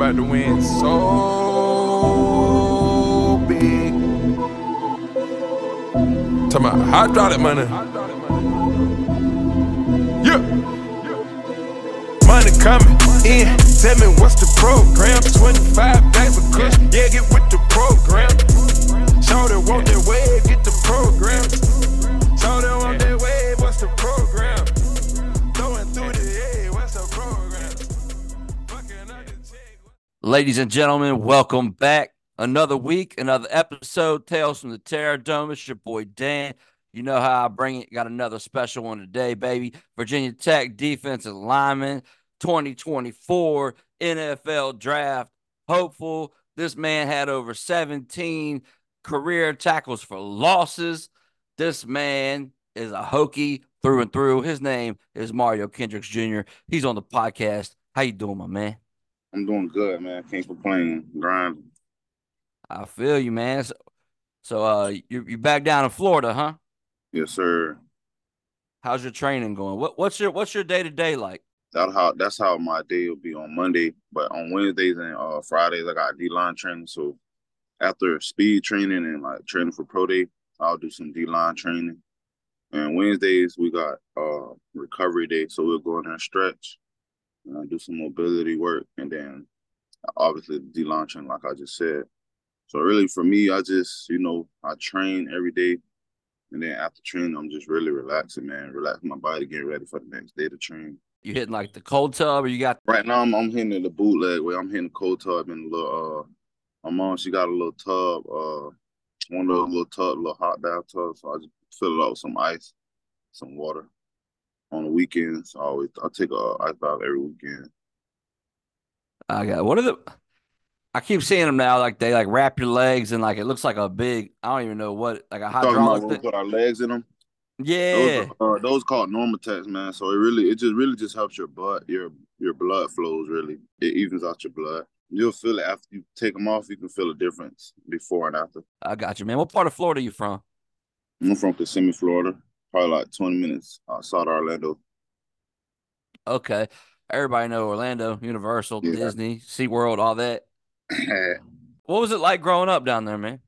about to win so big. Talking about hydraulic money. Yeah. Money coming in. Tell me what's the program? 25 bags of kush. Yeah, get with the program. Show them want that wave, get the program. Ladies and gentlemen, welcome back. Another week, another episode. Tales from the Terrordome. It's your boy Dan. You know how I bring it. Got another special one today, baby. Virginia Tech defensive lineman, 2024 NFL draft hopeful. This man had over 17 career tackles for losses. This man is a Hokie through and through. His name is Mario Kendricks Jr. He's on the podcast. How you doing, my man? I'm doing good, man. Can't complain. Grind. I feel you, man. So, so uh, you you back down in Florida, huh? Yes, sir. How's your training going? What what's your what's your day to day like? That how that's how my day will be on Monday. But on Wednesdays and uh, Fridays, I got D line training. So after speed training and like training for pro day, I'll do some D line training. And Wednesdays we got uh recovery day, so we'll go in there and stretch, and do some mobility work, and then obviously D line training, like I just said. So really, for me, I just you know I train every day, and then after training, I'm just really relaxing, man, relaxing my body, getting ready for the next day to train. You hitting like the cold tub, or you got Right now, I'm, I'm hitting the bootleg way. I'm hitting the cold tub and a little. Uh, my mom, she got a little tub, uh, one of those little tub, little hot bath tubs. So I just fill it up with some ice, some water. On the weekends, I always I take a ice bath every weekend. I got what are the I keep seeing them now, like they like wrap your legs and like it looks like a big I don't even know what like a Talking hydraulic thing. put our legs in them. Yeah. Those are, uh, those called NormaTecs, man. So it really, it just really just helps your blood, your your blood flows. Really, it evens out your blood. You'll feel it after you take them off. You can feel a difference before and after. I got you, man. What part of Florida you from? I'm from Kissimmee, Florida. Probably like 20 minutes outside Orlando. Okay. Everybody know Orlando, Universal, Yeah. Disney, SeaWorld, all that. What was it like growing up down there, man?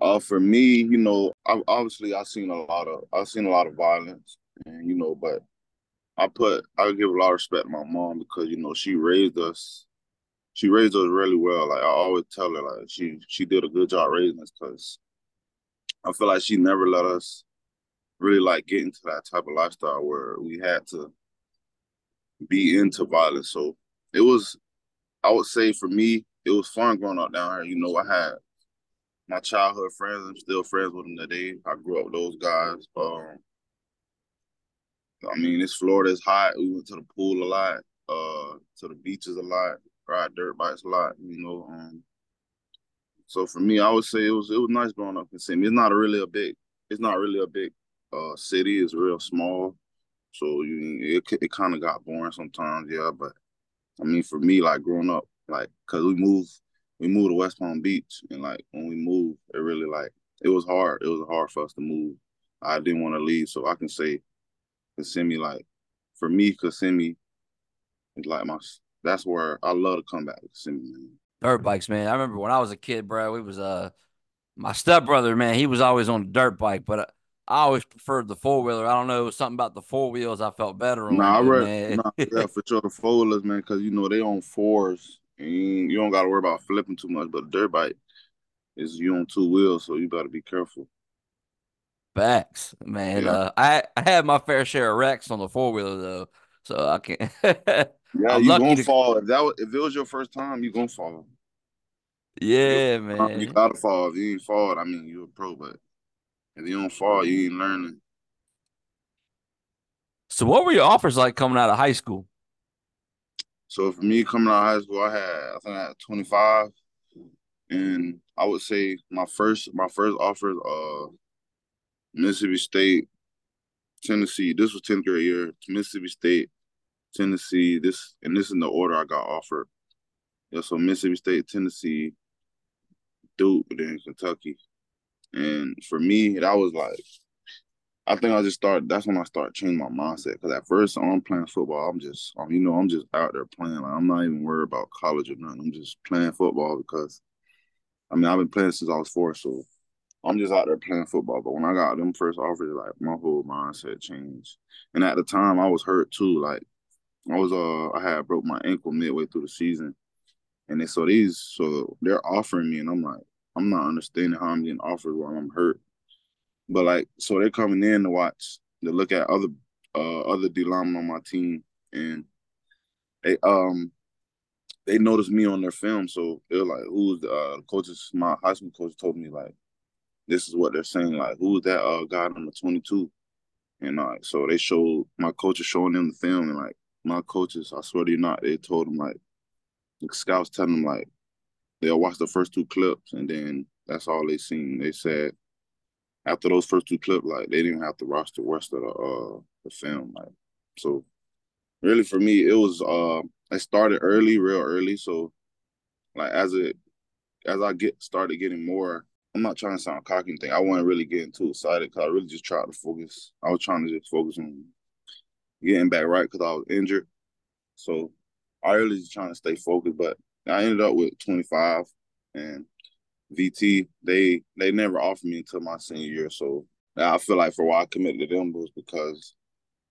uh, for me, you know, I, obviously I've seen a lot of I've seen a lot of violence, and you know, but I put I give a lot of respect to my mom because you know she raised us. She raised us really well. Like I always tell her, like she she did a good job raising us because I feel like she never let us really like getting to that type of lifestyle where we had to be into violence. So it was, I would say for me, it was fun growing up down here. You know, I had my childhood friends. I'm still friends with them today. I grew up with those guys. Um, I mean, it's Florida. It's hot. We went to the pool a lot, uh, to the beaches a lot, ride dirt bikes a lot. You know, um, so for me, I would say it was it was nice growing up in Kissimmee. It's not really a big. It's not really a big uh city. is real small. So you it it kind of got boring sometimes, yeah. But I mean, for me, like growing up, like, cause we moved, we moved to West Palm Beach, and like when we moved, it really like it was hard. It was hard for us to move. I didn't want to leave, so I can say Kissimmee, like for me, Kissimmee is like my. That's where I love to come back to Kissimmee. Man. Dirt bikes, man. I remember when I was a kid, bro. We was uh my stepbrother, man. He was always on a dirt bike, but uh, I always preferred the four wheeler. I don't know something about the four wheels. I felt better on. Nah, I read, nah, yeah, for sure the four wheelers, man, because you know they on fours, and you don't got to worry about flipping too much. But a dirt bike is you on two wheels, so you got to be careful. Facts, man. Yeah. Uh, I I had my fair share of wrecks on the four wheeler though, so I can't. Yeah, I'm you gonna to- fall. If that was, if it was your first time, you gonna fall. yeah, You man. You gotta fall. If you ain't fall, I mean you're a pro, but if you don't fall, you ain't learning. So, what were your offers like coming out of high school? So for me coming out of high school, I had I think I had 25. And I would say my first my first offers uh Mississippi State, Tennessee. This was 10th grade year. Mississippi State, Tennessee, this and this is in the order I got offered. Yeah, so Mississippi State, Tennessee, Duke, then Kentucky. And for me, that was like I think I just started. That's when I started changing my mindset. Because at first, I'm playing football. I'm just, um, you know, I'm just out there playing. Like I'm not even worried about college or nothing. I'm just playing football because, I mean, I've been playing since I was four, so I'm just out there playing football. But when I got them first offers, like my whole mindset changed. And at the time, I was hurt too. Like I was, uh, I had broke my ankle midway through the season, and they so these, so they're offering me, and I'm like, I'm not understanding how I'm getting offered while I'm hurt. But like, so they're coming in to watch, to look at other uh other D linemen on my team, and they um they noticed me on their film. So they're like, "Who's the uh, coaches?" My high school coach told me like, "This is what they're saying. Like, who's that uh guy number 22?" And uh, so they showed my coaches showing them the film, and like my coaches, I swear to you not, they told them like the scouts telling them like they'll watch the first two clips, and then that's all they seen. They said after those first two clips, like they didn't have to watch the rest of the uh the film. Like so really for me it was uh I started early, real early. So like as it as I get started getting more, I'm not trying to sound cocky thing. I wasn't really getting too excited because I really just tried to focus. I was trying to just focus on getting back right because I was injured. So I really just trying to stay focused. But I ended up with 25 and VT, they they never offered me until my senior year. So I feel like for why I committed to them was because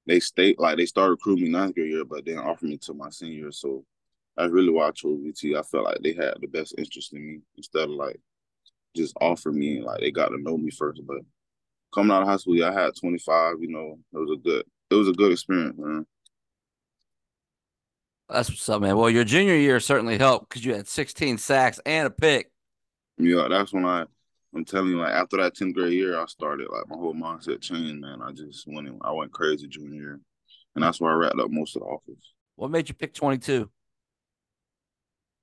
they stayed like they started recruiting me ninth grade year, but didn't offer me until my senior year. So that's really why I chose VT. I felt like they had the best interest in me instead of like just offer me like they got to know me first. But coming out of high school, yeah, I had 25. You know, it was a good it was a good experience, man. That's what's up, man. Well, your junior year certainly helped because you had 16 sacks and a pick. Yeah, that's when I I'm telling you, like after that 10th grade year, I started like my whole mindset changed, man. I just went in, I went crazy junior year. And that's where I wrapped up most of the offers. What made you pick 22?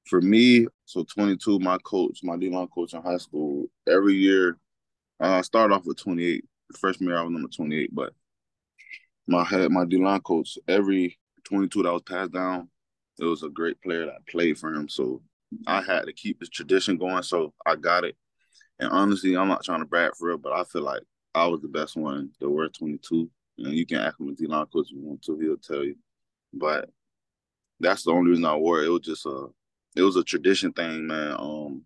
For me, so 22, my coach, my D line coach in high school, every year, uh, I started off with 28. The freshman year, I was number 28, but my head, my D line coach, every 22 that was passed down, it was a great player that played for him. So I had to keep the tradition going, so I got it. And honestly, I'm not trying to brag for real, but I feel like I was the best one to wear 22. You know, you can ask him a D-line coach if you want to, he'll tell you. But that's the only reason I wore it. It was just a, it was a tradition thing, man. Um,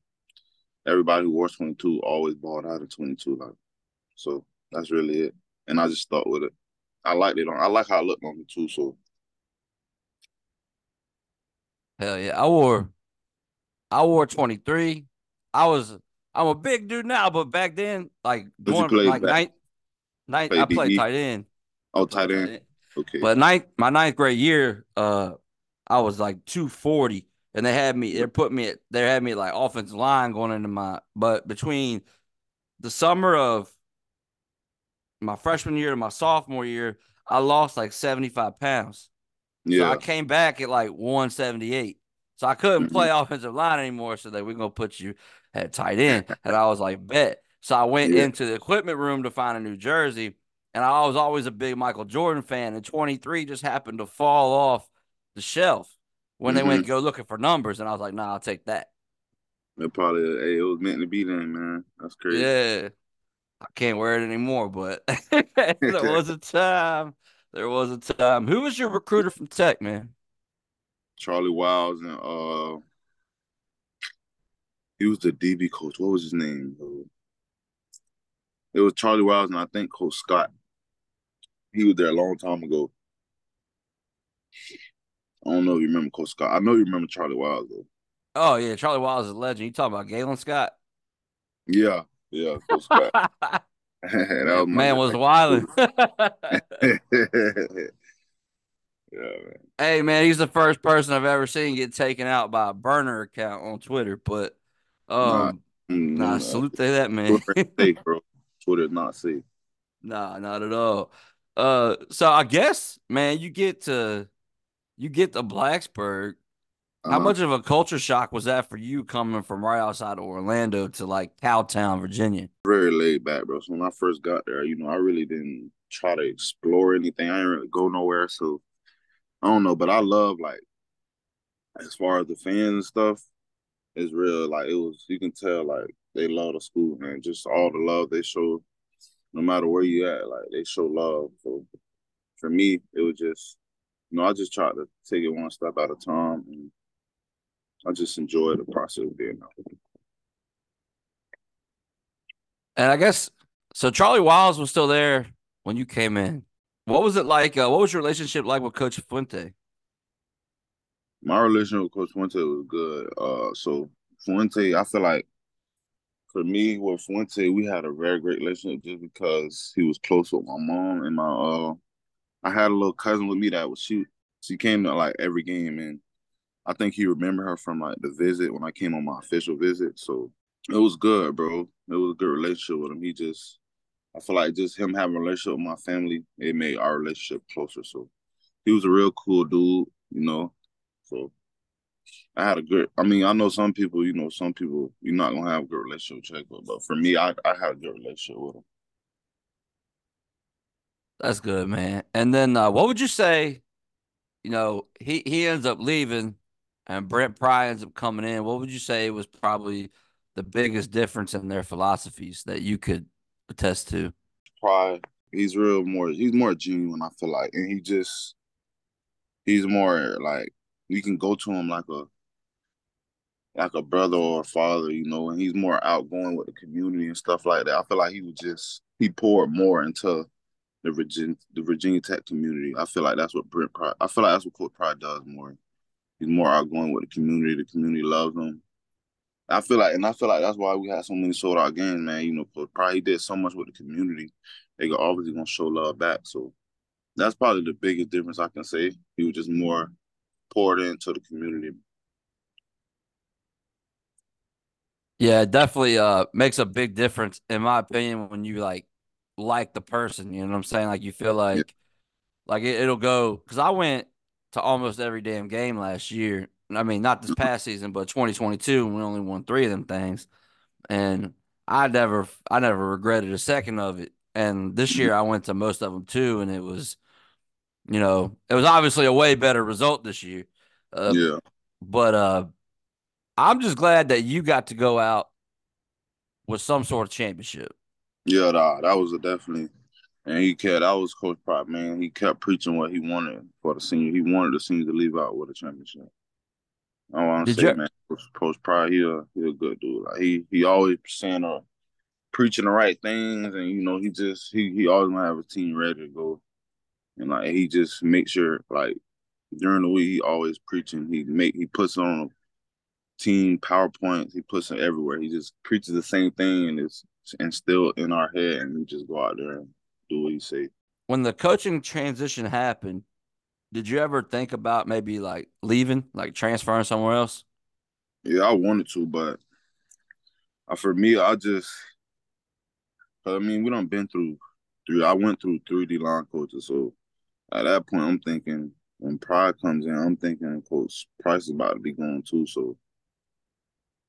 everybody who wore 22 always bought out of 22, like, so that's really it. And I just stuck with it. I liked it on. I like how it looked on me too. So. Hell yeah, I wore I wore 23. I was I'm a big dude now, but back then, like going like ninth, ninth I played tight end. Oh, tight end. Okay. But ninth, my ninth grade year, uh, I was like 240, and they had me. They put me at. They had me like offensive line going into my. But between the summer of my freshman year to my sophomore year, I lost like 75 pounds. Yeah. So I came back at like 178. So I couldn't mm-hmm. play offensive line anymore. So that we're gonna put you at tight end. and I was like, bet. So I went yeah. into the equipment room to find a new jersey. And I was always a big Michael Jordan fan. And 23 just happened to fall off the shelf when mm-hmm. they went to mm-hmm. go looking for numbers. And I was like, nah, I'll take that. It probably hey, it was meant to be then, man. That's crazy. Yeah. I can't wear it anymore, but there was a time. There was a time. Who was your recruiter from Tech, man? Charlie Wiles and uh he was the DB coach. What was his name? It was Charlie Wiles and I think Coach Scott. He was there a long time ago. I don't know if you remember Coach Scott. I know you remember Charlie Wiles though. Oh yeah, Charlie Wiles is a legend. You talking about Galen Scott? Yeah, yeah, Coach Scott. was man was wilding. Yeah, man. Hey, man, he's the first person I've ever seen get taken out by a burner account on Twitter. But, um, nah, nah, nah salute to that man. Twitter safe, bro. Twitter not safe. Nah, not at all. Uh, so I guess, man, you get to you get to Blacksburg. How uh-huh. much of a culture shock was that for you coming from right outside of Orlando to like Cowtown, Virginia? Very laid back, bro. So when I first got there, you know, I really didn't try to explore anything. I didn't really go nowhere. So I don't know, but I love like as far as the fans and stuff, it's real. Like it was, you can tell like they love the school, man. Just all the love they show no matter where you at, like they show love. So for me, it was just, you know, I just tried to take it one step at a time, and I just enjoy the process of being out. And I guess so. Charlie Wiles was still there when you came in. What was it like? Uh, what was your relationship like with Coach Fuente? My relationship with Coach Fuente was good. Uh, so Fuente, I feel like for me with Fuente, we had a very great relationship just because he was close with my mom and my uh I had a little cousin with me that was she she came to like every game and I think he remembered her from like the visit when I came on my official visit. So it was good, bro. It was a good relationship with him. He just I feel like just him having a relationship with my family, it made our relationship closer. So he was a real cool dude, you know. So I had a good. I mean, I know some people. You know, some people you're not gonna have a good relationship with Checo, but for me, I I had a good relationship with him. That's good, man. And then, uh, what would you say? You know, he he ends up leaving, and Brent Pry ends up coming in. What would you say was probably the biggest difference in their philosophies that you could attest to? Pry, he's real more. He's more genuine. I feel like, and he just he's more like you can go to him like a like a brother or a father, you know, and he's more outgoing with the community and stuff like that. I feel like he was just he poured more into the Virginia the Virginia Tech community. I feel like that's what Brent Pry. I feel like that's what Coach Pry does more. He's more outgoing with the community. The community loves him. I feel like, and I feel like that's why we had so many sold out games, man. You know, probably he did so much with the community. They are obviously gonna show love back. So that's probably the biggest difference I can say. He was just more poured into the community. Yeah, definitely uh makes a big difference in my opinion when you like like the person, you know what I'm saying? Like you feel like yeah. like it, will go cuz I went to almost every damn game last year. I mean, not this past season, but 2022 we only won 3 of them things. And I never I never regretted a second of it. And this year I went to most of them too and it was you know, it was obviously a way better result this year. Uh, yeah. But uh I'm just glad that you got to go out with some sort of championship. Yeah, nah, that was a definitely. And he kept I was Coach Prop, man. He kept preaching what he wanted for the senior. He wanted the senior to leave out with a championship. I want to say, you... man, Coach Pry, he a he a good dude. Like he he always saying uh preaching the right things, and you know he just he he always gonna have a team ready to go, and like he just make sure like during the week he always preaching. He make he puts on a team PowerPoints. He puts it everywhere. He just preaches the same thing and it's instilled in our head, and we just go out there and do what he say. When the coaching transition happened, did you ever think about maybe like leaving, like transferring somewhere else? Yeah, I wanted to, but uh, for me, I just, I mean, we don't been through three. I went through three D line coaches, so at that point, I'm thinking when Pry comes in, I'm thinking Coach Price is about to be going too. So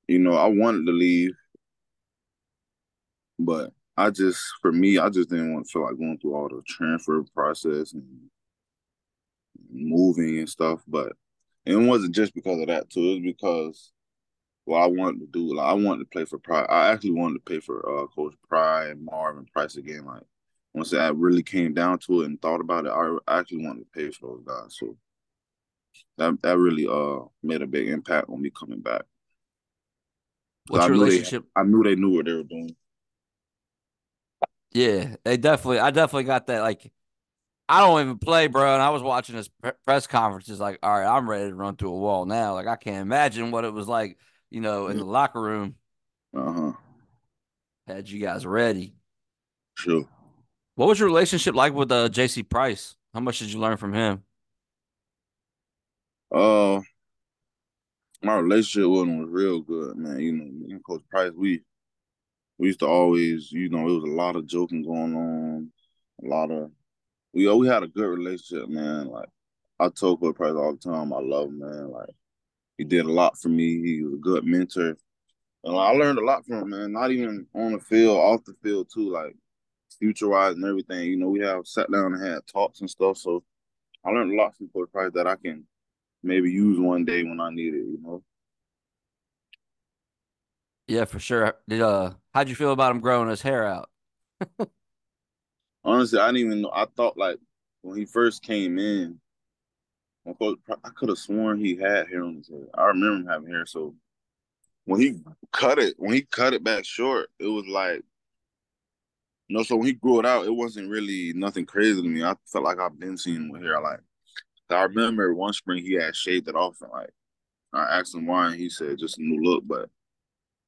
you know, I wanted to leave, but I just, for me, I just didn't want to feel like going through all the transfer process and moving and stuff. But it wasn't just because of that too. It was because well, I wanted to do like I wanted to play for Pry. I actually wanted to play for uh, Coach Pry and Marvin Price again. Like once I really came down to it and thought about it, I actually wanted to pay for those guys. So that that really uh made a big impact on me coming back. What's your relationship? They, I knew they knew what they were doing. Yeah, they definitely. I definitely got that. Like, I don't even play, bro. And I was watching this press conferences. Like, all right, I'm ready to run through a wall now. Like, I can't imagine what it was like, you know, in the locker room. Uh huh. Had you guys ready? Sure. What was your relationship like with uh, J.C. Price? How much did you learn from him? Uh, my relationship with him was real good, man. You know, me and Coach Price, we we used to always, you know, it was a lot of joking going on, a lot of we we had a good relationship, man. Like I told Coach Price all the time, I love him, man. Like he did a lot for me. He was a good mentor. And I learned a lot from him, man. Not even on the field, off the field too, like future wise and everything. You know, we have sat down and had talks and stuff. So I learned a lot from Coach Price that I can maybe use one day when I need it, you know. Yeah, for sure. Did uh how'd you feel about him growing his hair out? Honestly, I didn't even know. I thought like when he first came in, I could have sworn he had hair on his head. I remember him having hair. So when he cut it, when he cut it back short, it was like, know, so when he grew it out, it wasn't really nothing crazy to me. I felt like I've been seeing him with hair. Like, I remember one spring he had shaved it off and like, I asked him why, and he said just a new look. But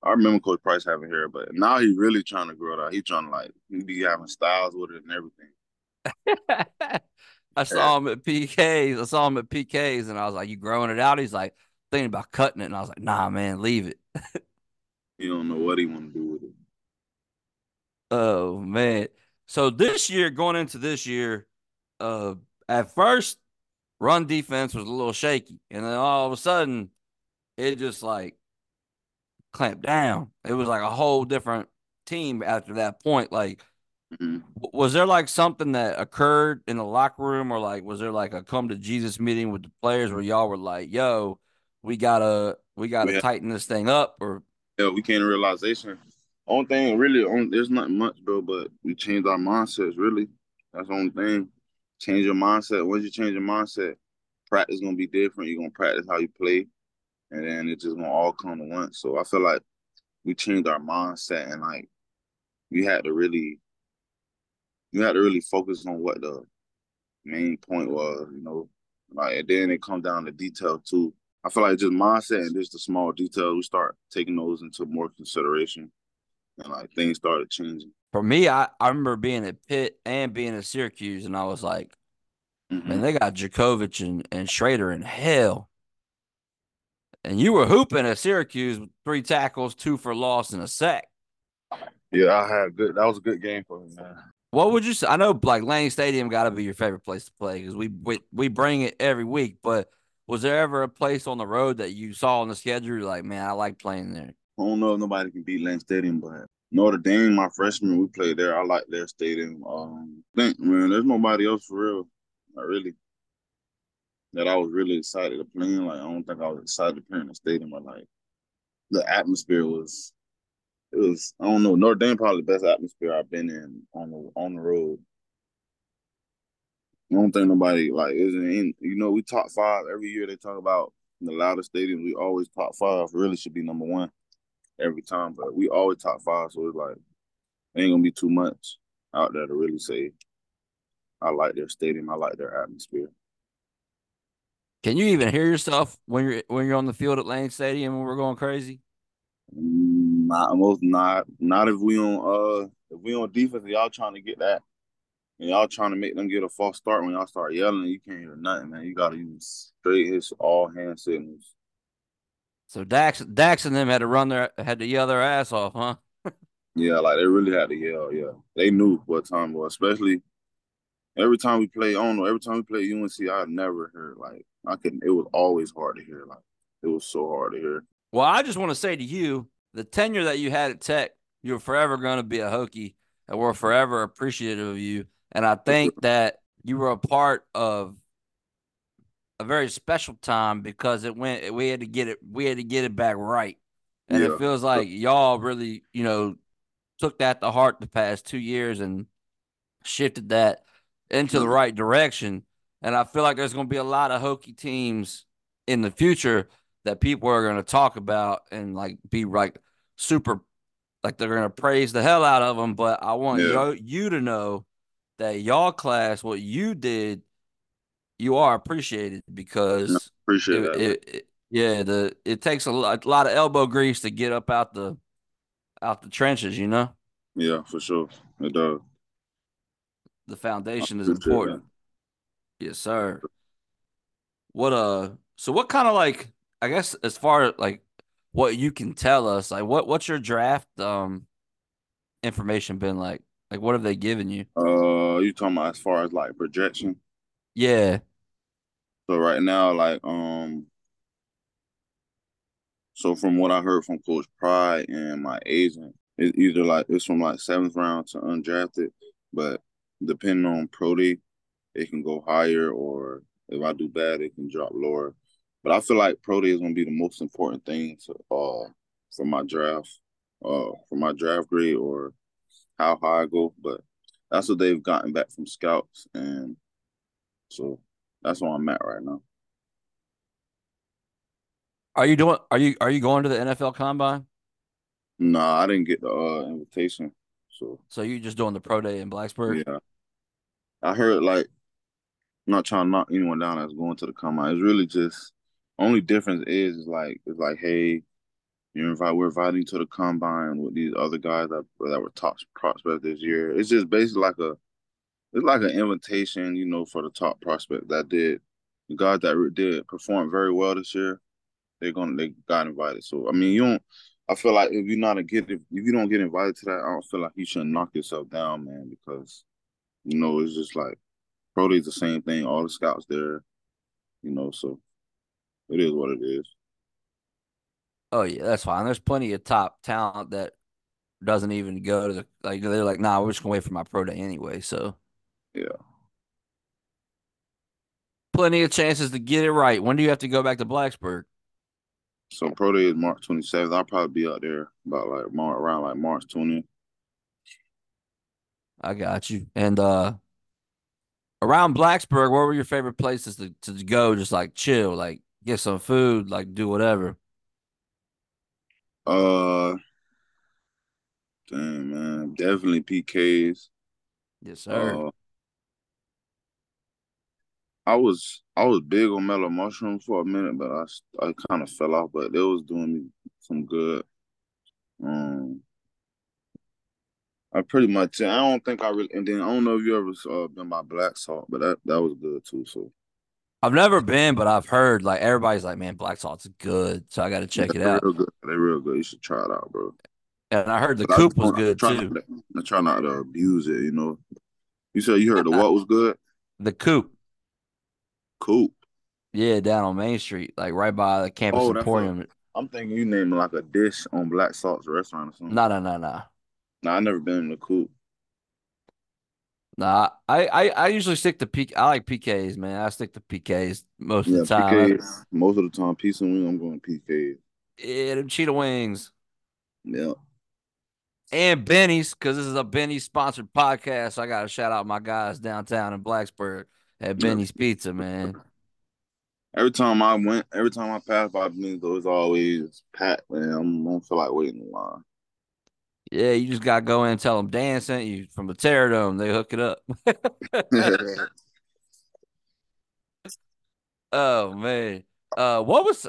I remember Coach Price having hair, but now he really trying to grow it out. He trying to like he be having styles with it and everything. I saw him at PKs. I saw him at PKs, and I was like, "You growing it out?" He's like, thinking about cutting it, and I was like, "Nah, man, leave it." he don't know what he want to do with it. Oh man! So this year, going into this year, uh, at first, run defense was a little shaky, and then all of a sudden, it just like clamped down. It was like a whole different team after that point. Like Mm-hmm. Was there like something that occurred in the locker room, or like was there like a come to Jesus meeting with the players where y'all were like, "Yo, we gotta we gotta yeah. tighten this thing up," or yeah, we came to realization. Only thing really, on, there's not much, bro, but we changed our mindsets. Really, that's the only thing. Change your mindset. Once you change your mindset, practice gonna be different. You're gonna practice how you play, and then it just gonna all come to once. So I feel like we changed our mindset, and like we had to really you had to really focus on what the main point was, you know. Like and then it comes down to detail too. I feel like just mindset and just the small details, we start taking those into more consideration and like things started changing. For me, I, I remember being at Pitt and being at Syracuse and I was like, mm-hmm. man, they got Jurkovec and, and Shrader in hell. And you were hooping at Syracuse with three tackles, two for loss, and a sack. Yeah, I had good. That was a good game for me, man. What would you say? I know like Lane Stadium got to be your favorite place to play because we, we we bring it every week. But was there ever a place on the road that you saw on the schedule like, man, I like playing there? I don't know if nobody can beat Lane Stadium, but Notre Dame, my freshman, we played there. I like their stadium. Um, think man, there's nobody else for real. Not really. That I was really excited to play in. Like I don't think I was excited to play in the stadium, but like the atmosphere was it was I don't know Notre Dame probably the best atmosphere I've been in on the on the road. I don't think nobody like isn't you know we top five every year they talk about the loudest stadiums we always top five really should be number one every time but we always top five so it's like ain't gonna be too much out there to really say I like their stadium I like their atmosphere. Can you even hear yourself when you're when you're on the field at Lane Stadium when we're going crazy? Not most not not if we on uh if we on defense and y'all trying to get that and y'all trying to make them get a false start when y'all start yelling you can't hear nothing man you gotta use straight his all hand signals. So Dax Dax and them had to run their had to yell their ass off, huh? yeah, like they really had to yell. Yeah, they knew what time was. Especially every time we play, I don't know. Every time we play UNC, I never heard like I couldn't. It was always hard to hear. Like it was so hard to hear. Well, I just want to say to you, the tenure that you had at Tech, you're forever going to be a Hokie, and we're forever appreciative of you. And I think that you were a part of a very special time because it went. We had to get it. We had to get it back right, and yeah. it feels like y'all really, you know, took that to heart the past two years and shifted that into the right direction. And I feel like there's going to be a lot of Hokie teams in the future that people are going to talk about and like be like super like they're going to praise the hell out of them but i want yeah. you, you to know that y'all class what you did you are appreciated because appreciate it, it, it, yeah the it takes a lot, a lot of elbow grease to get up out the out the trenches you know? Yeah for sure. It does the foundation is important that. yes sir what uh so what kind of like I guess as far as like what you can tell us, like what what's your draft um information been like? Like what have they given you? Uh you talking about as far as like projection? Yeah. So right now, like um so from what I heard from Coach Pry and my agent, it's either like it's from like seventh round to undrafted, but depending on pro day, it can go higher or if I do bad, it can drop lower. But I feel like pro day is gonna be the most important thing to uh for my draft, uh for my draft grade or how high I go. But that's what they've gotten back from scouts, and so that's where I'm at right now. Are you doing? Are you are you going to the NFL Combine? No, nah, I didn't get the uh, invitation. So so you just doing the pro day in Blacksburg? Yeah, I heard like not trying to knock anyone down that's going to the combine. It's really just only difference is, like it's like hey, you're invite we're inviting to the combine with these other guys that that were top prospects this year. It's just basically like a it's like an invitation, you know, for the top prospect that did the guys that did perform very well this year. They're gonna they got invited. So I mean, you don't. I feel like if you're not a get if, you don't get invited to that, I don't feel like you shouldn't knock yourself down, man, because you know it's just like pro day's the same thing. All the scouts there, you know, so it is what it is. Oh yeah, that's fine. There's plenty of top talent that doesn't even go to the like they're like, nah, we're just gonna wait for my pro day anyway. So yeah. Plenty of chances to get it right. When do you have to go back to Blacksburg? So pro day is March 27th. I'll probably be out there about like March around like March 20th. I got you. And uh around Blacksburg, where were your favorite places to, to go? Just like chill, like get some food, like do whatever. Uh damn man. Definitely PKs. Yes, sir. Uh, I was I was big on mellow mushroom for a minute, but I I kind of fell off. But it was doing me some good. Um, I pretty much I don't think I really and then I don't know if you ever uh, been by Black Salt, but that that was good too. So I've never been, but I've heard like everybody's like, man, Black Salt's good, so I got to check it out. Real good. They're real good. You should try it out, bro. And I heard the but coop I, was good I too. I try not to abuse it, you know. You said you heard the what was good? The coop. Coop. Yeah, down on Main Street, like right by the campus oh, emporium. i am thinking you named like a dish on Black Salt's restaurant or something. No, no, no, no. No, I never been in the coop. Nah, I, I, I usually stick to PK. I like PKs, man. I stick to PKs most yeah, of the time. PKs, most of the time, pizza wing, I'm going PKs. Yeah, them cheetah wings. Yeah. And Benny's, because this is a Benny's sponsored podcast. So I got to shout out my guys downtown in Blacksburg at Benny's Pizza, man. Every time I went, every time I passed by Benny's, it was always packed, man. I don't feel like waiting in line. Yeah, you just gotta go in and tell them Dan sent you from the Terrordome. They hook it up. oh man, uh, what was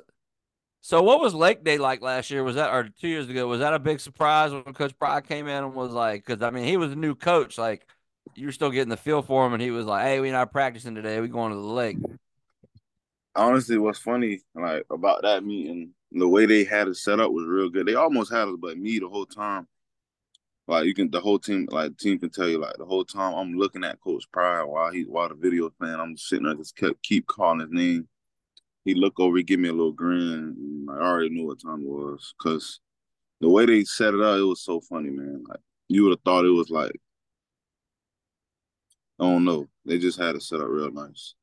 so? What was Lake Day like last year? Was that or two years ago? Was that a big surprise when Coach Pry came in and was like, because I mean, he was a new coach. Like, you were still getting the feel for him, and he was like, "Hey, we're not practicing today. We going to the lake." Honestly, what's funny like about that meeting, the way they had it set up was real good. They almost had us, but me the whole time. Like you can, the whole team, like team can tell you, like the whole time I'm looking at Coach Pry while he while the video playing, I'm sitting there just kept keep calling his name. He look over, he give me a little grin. I already knew what time it was because the way they set it up, it was so funny, man. Like you would have thought it was like I don't know. They just had it set up real nice.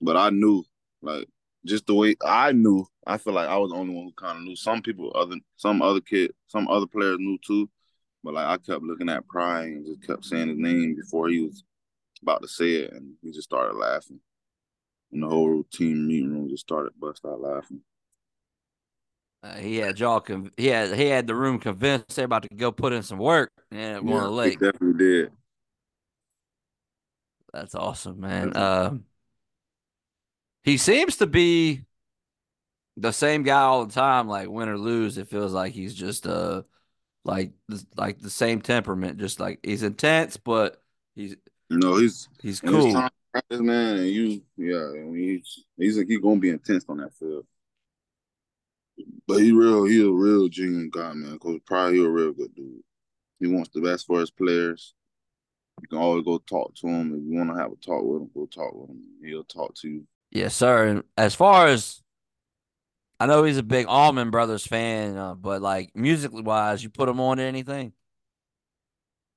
But I knew, like, just the way I knew, I feel like I was the only one who kind of knew. Some people, other some other kid, some other players knew too. But like I kept looking at Pry and just kept saying his name before he was about to say it, and he just started laughing. And the whole team meeting room just started bust out laughing. Uh, he had y'all. Con- he had he had the room convinced they're about to go put in some work and yeah, the lake. Definitely did. That's awesome, man. Uh, he seems to be the same guy all the time. Like win or lose, it feels like he's just uh like like the same temperament. Just like he's intense, but he's no, he's he's cool. Practice, man, and you, yeah, he's he's he's gonna be intense on that field. But he real, he a real genuine guy, man. Cause probably he a real good dude. He wants the best for his players. You can always go talk to him. If you want to have a talk with him, go talk with him. He'll talk to you. Yes, sir. And as far as I know, he's a big Allman Brothers fan, uh, but like musically wise, you put him on to anything?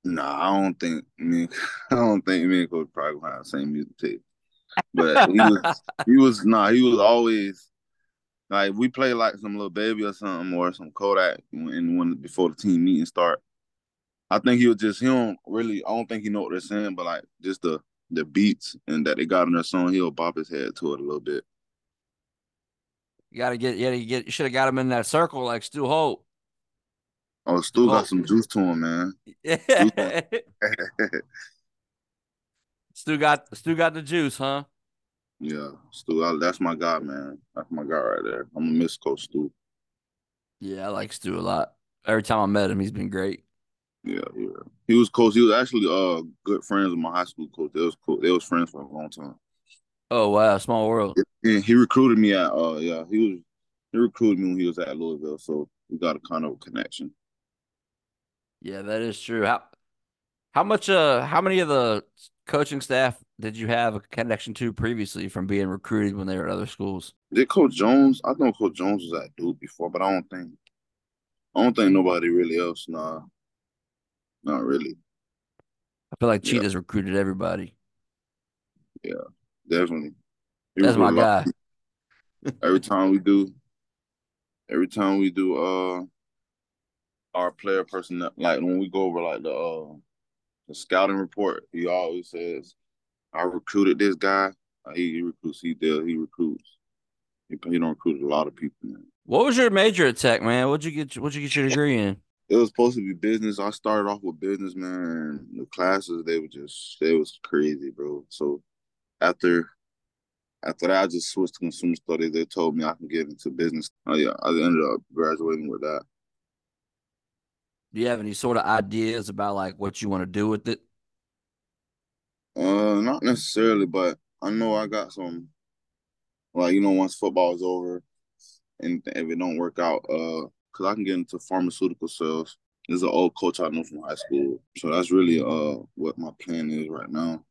Nah, I don't think me. I don't think me and Coach probably gonna have the same music tape. But he was, he was nah. He was always like we play like some Lil Baby or something or some Kodak and when before the team meeting start I think he was just he don't really. I don't think he know what they're saying, but like just the the beats and that they got in their song, he'll bop his head to it a little bit. You gotta get, yeah, you get, you should have got him in that circle like Stu Holt. Oh, Stu got some juice to him, man. Yeah. Stu got Stu got the juice, huh? yeah, Stu, I, that's my guy, man. That's my guy right there. I'm gonna miss Coach Stu. Yeah, I like Stu a lot. Every time I met him, he's been great. Yeah, yeah. He was coach. He was actually uh good friends with my high school coach. They was cool. They was friends for a long time. Oh wow, small world. And he recruited me at uh yeah, he was he recruited me when he was at Louisville, so we got a kind of connection. Yeah, that is true. How how much uh how many of the coaching staff did you have a connection to previously from being recruited when they were at other schools? Did Coach Jones? I know Coach Jones was at Duke before, but I don't think I don't think nobody really else. Nah, not really. I feel like Yeah. Cheetah's recruited everybody. Definitely. He That's my recruited a lot. guy. every time we do every time we do uh our player person like when we go over like the uh the scouting report he always says i recruited this guy he, he recruits he does he recruits he, he don't recruit a lot of people man. What was your major at Tech, man? What'd you get? What'd you get your degree in? it was supposed to be business i started off with business man the classes they were just they was crazy bro so after after that, I just switched to consumer studies. They told me I can get into business. Oh yeah, I ended up graduating with that. Do you have any sort of ideas about like what you want to do with it? Uh, not necessarily, but I know I got some. Like you know, once football is over, and if it don't work out, uh, cause I can get into pharmaceutical sales. There's an old coach I know from high school, so that's really uh what my plan is right now.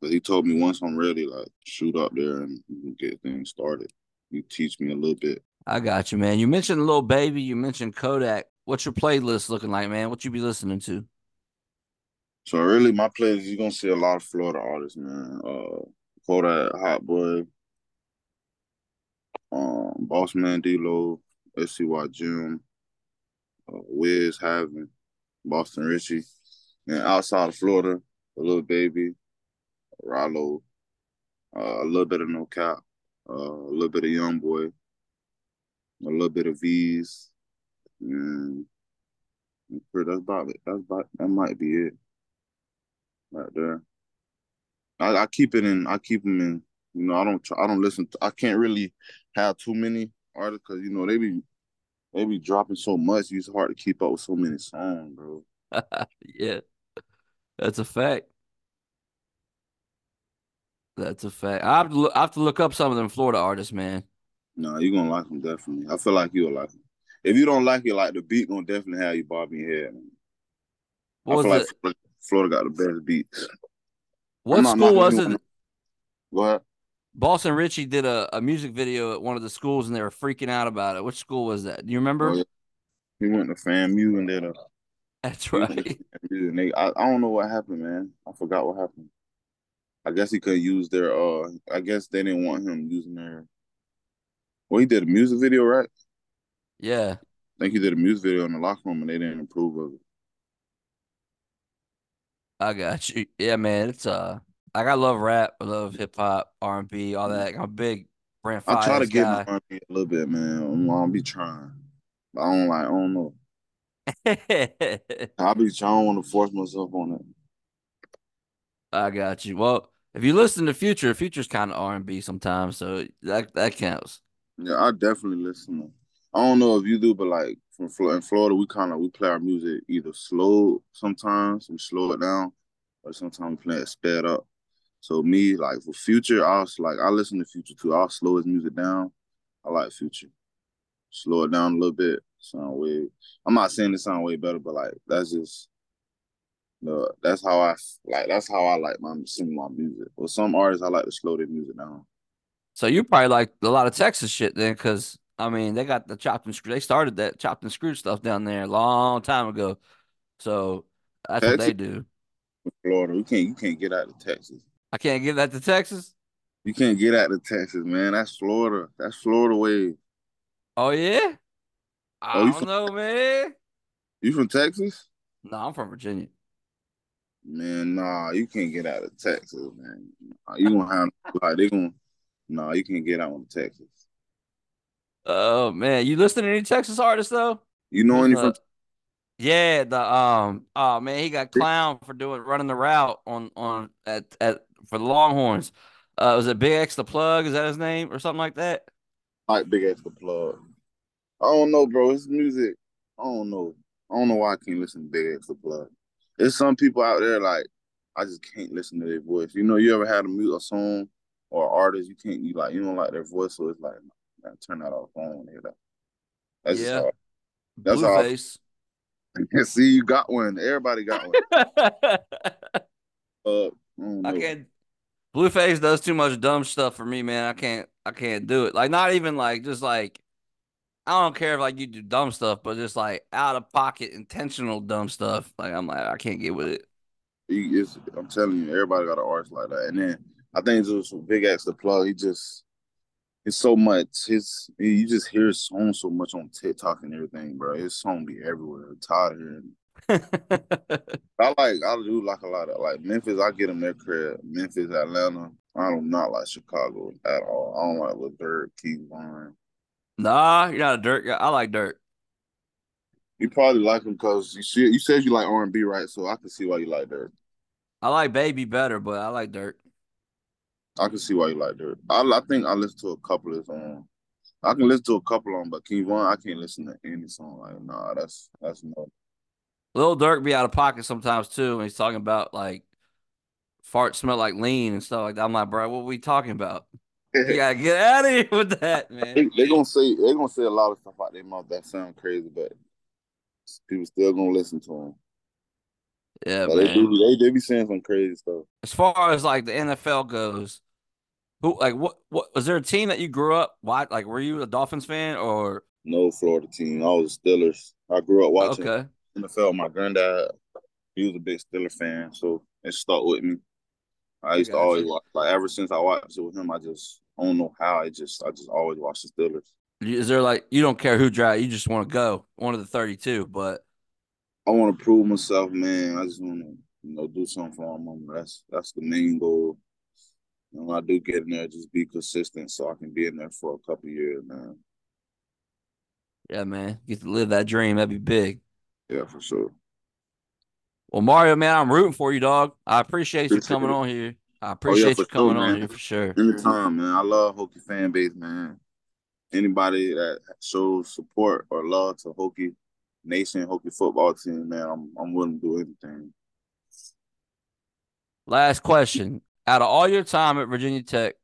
But he told me once I'm ready, like shoot up there and get things started. You teach me a little bit. I got you, man. You mentioned Lil Baby. You mentioned Kodak. What's your playlist looking like, man? What you be listening to? So really, my playlist you're gonna see a lot of Florida artists, man. Uh, Kodak, Hotboii, um, Bossman Dlow, SCY Jim, uh, Wizz Havinn, Boston Richey, and outside of Florida, a Lil Baby, Rallo, uh, a little bit of No Cap, uh, a little bit of Young Boy, a little bit of V's, and that's about it. That's about that might be it right there. I, I keep it in. I keep them in. You know, I don't. Try, I don't listen. To, I can't really have too many artists because you know they be they be dropping so much. It's hard to keep up with so many songs, bro. yeah, that's a fact. That's a fact. I have to look, I have to look up some of them Florida artists, man. Nah, you're gonna like them definitely. I feel like you'll like them. If you don't like it, like the beat gonna definitely have you bobbing your head. What I was feel it? like Florida, got the best beats. What school was it? What? Boston Richey did a, a music video at one of the schools and they were freaking out about it. Which school was that? Do you remember? Oh, yeah. He went to FAMU and did a That's He went to right. And they, I, I don't know what happened, man. I forgot what happened. I guess he could use their uh I guess they didn't want him using their well he did a music video, right? Yeah. I think he did a music video in the locker room and they didn't approve of it. I got you. Yeah, man. It's uh like I love rap, I love hip hop, R and B, all that. I'm a big Brent I try to get guy. my R&B a little bit, man. I'm, I'll be trying. But I don't like I don't know. I'll be trying I don't want to force myself on it. I got you. Well, if you listen to Future, Future's kind of R and B sometimes, so that that counts. Yeah, I definitely listen. I don't know if you do, but like from Florida, in Florida, we kind of we play our music either slow sometimes, we slow it down, or sometimes we play it sped up. So me, like for Future, I was like I listen to Future too. I'll slow his music down. I like Future. Slow it down a little bit. Sound way. I'm not saying it sound way better, but like that's just the that's how I like. That's how I like my sing my music. With some artists, I like to slow their music down. So you probably like a lot of Texas shit then, because I mean they got the chopped and screwed. They started that chopped and screwed stuff down there a long time ago. So that's what they do. Florida, you can't you can't get out of Texas. I can't give that to Texas. You can't get out of Texas, man. That's Florida. That's Florida way. Oh yeah. Oh, I Oh, don't from- know, man. You from Texas? No, I'm from Virginia. Man, nah, you can't get out of Texas, man. Nah, you gonna have like they gonna nah, you can't get out of Texas. Oh man, you listen to any Texas artists though? You know any from Uh, yeah, the um oh man, he got clown for doing running the route on on at at for the Longhorns. Uh was it Big X the plug? Is that his name or something like that? like Big X the plug? I don't know, bro. His music, I don't know. I don't know why I can't listen to Big X the plug. There's some people out there like I just can't listen to their voice. You know, you ever had a mute a song or artist you can't you like you don't like their voice, so it's like man, turn that off. I wanna hear that. That's Yeah. how That's how- Blueface. See, you got one. Everybody got one. I Uh, I don't can't Blueface does too much dumb stuff for me, man. I can't I can't do it. Like not even like just like I don't care if like you do dumb stuff, but just like out of pocket intentional dumb stuff. Like I'm like I can't get with it. He is. I'm telling you, everybody got an artist like that. And then I think just BigXthaPlug. He just it's so much. His you just hear his song so much on TikTok and everything, bro. His song be everywhere. I'm tired of hearing. I like. I do like a lot of like Memphis. I get them their credit. Memphis, Atlanta. I do not like Chicago at all. I don't like Lil Durk, King Von. Nah, you're not a Durk guy. I like Durk. You probably like him because you see. You said you like R and B, right? So I can see why you like Durk. I like baby better, but I like Durk. I can see why you like Durk. I, I think I listen to a couple of um I can listen to a couple of them, but King Von, I can't listen to any song. Like, nah, that's that's no. Lil Durk be out of pocket sometimes too, and he's talking about like fart smell like lean and stuff like that. I'm like, bro, what are we talking about? You gotta get out of here with that, man. they're gonna say they're gonna say a lot of stuff out their mouth that sound crazy, but people still gonna listen to them. Yeah, But they do they, they be saying some crazy stuff. As far as like the NFL goes, who like what what was there a team that you grew up? Why like were you a Dolphins fan or No Florida team. I was Steelers. I grew up watching okay? NFL. My granddad, he was a big Steeler fan, so it stuck with me. I used to always watch. Like ever since I watched it with him, I just I don't know how. I just I just always watch the Steelers. Is there like you don't care who draft, you just want to go one of the thirty-two? But I want to prove myself, man. I just want to, you know, do something for my mama. That's that's the main goal. And when I do get in there, just be consistent so I can be in there for a couple years, man. yeah, man, get to live that dream. That'd be big. Yeah, for sure. Well, Mario, man, I'm rooting for you, dog. I appreciate you coming it. on here. I oh, appreciate for you coming sure, on here for sure. Anytime, man. I love Hokie fan base, man. Anybody that shows support or love to Hokie Nation, Hokie football team, man, I'm I'm willing to do anything. Last question. Out of all your time at Virginia Tech,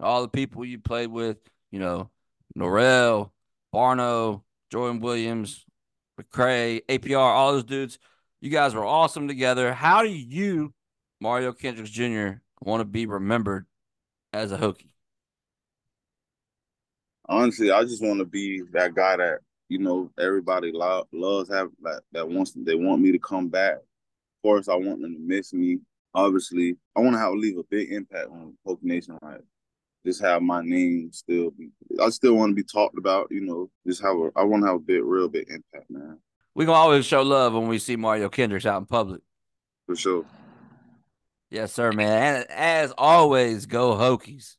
all the people you played with, you know, Norell, Barno, Jordan Williams, McCray, APR, all those dudes, you guys were awesome together. How do you, Mario Kendricks Jr., want to be remembered as a Hokie? Honestly, I just want to be that guy that you know everybody lo- loves have that that wants they want me to come back. Of course, I want them to miss me. Obviously, I want to have leave a big impact on Hokie Nation. Like, just have my name still be. I still want to be talked about. You know, just have a. I want to have a big, real big impact, man, We can always show love when we see Mario Kendricks out in public. for sure. Yes, sir, man. And as always, go Hokies.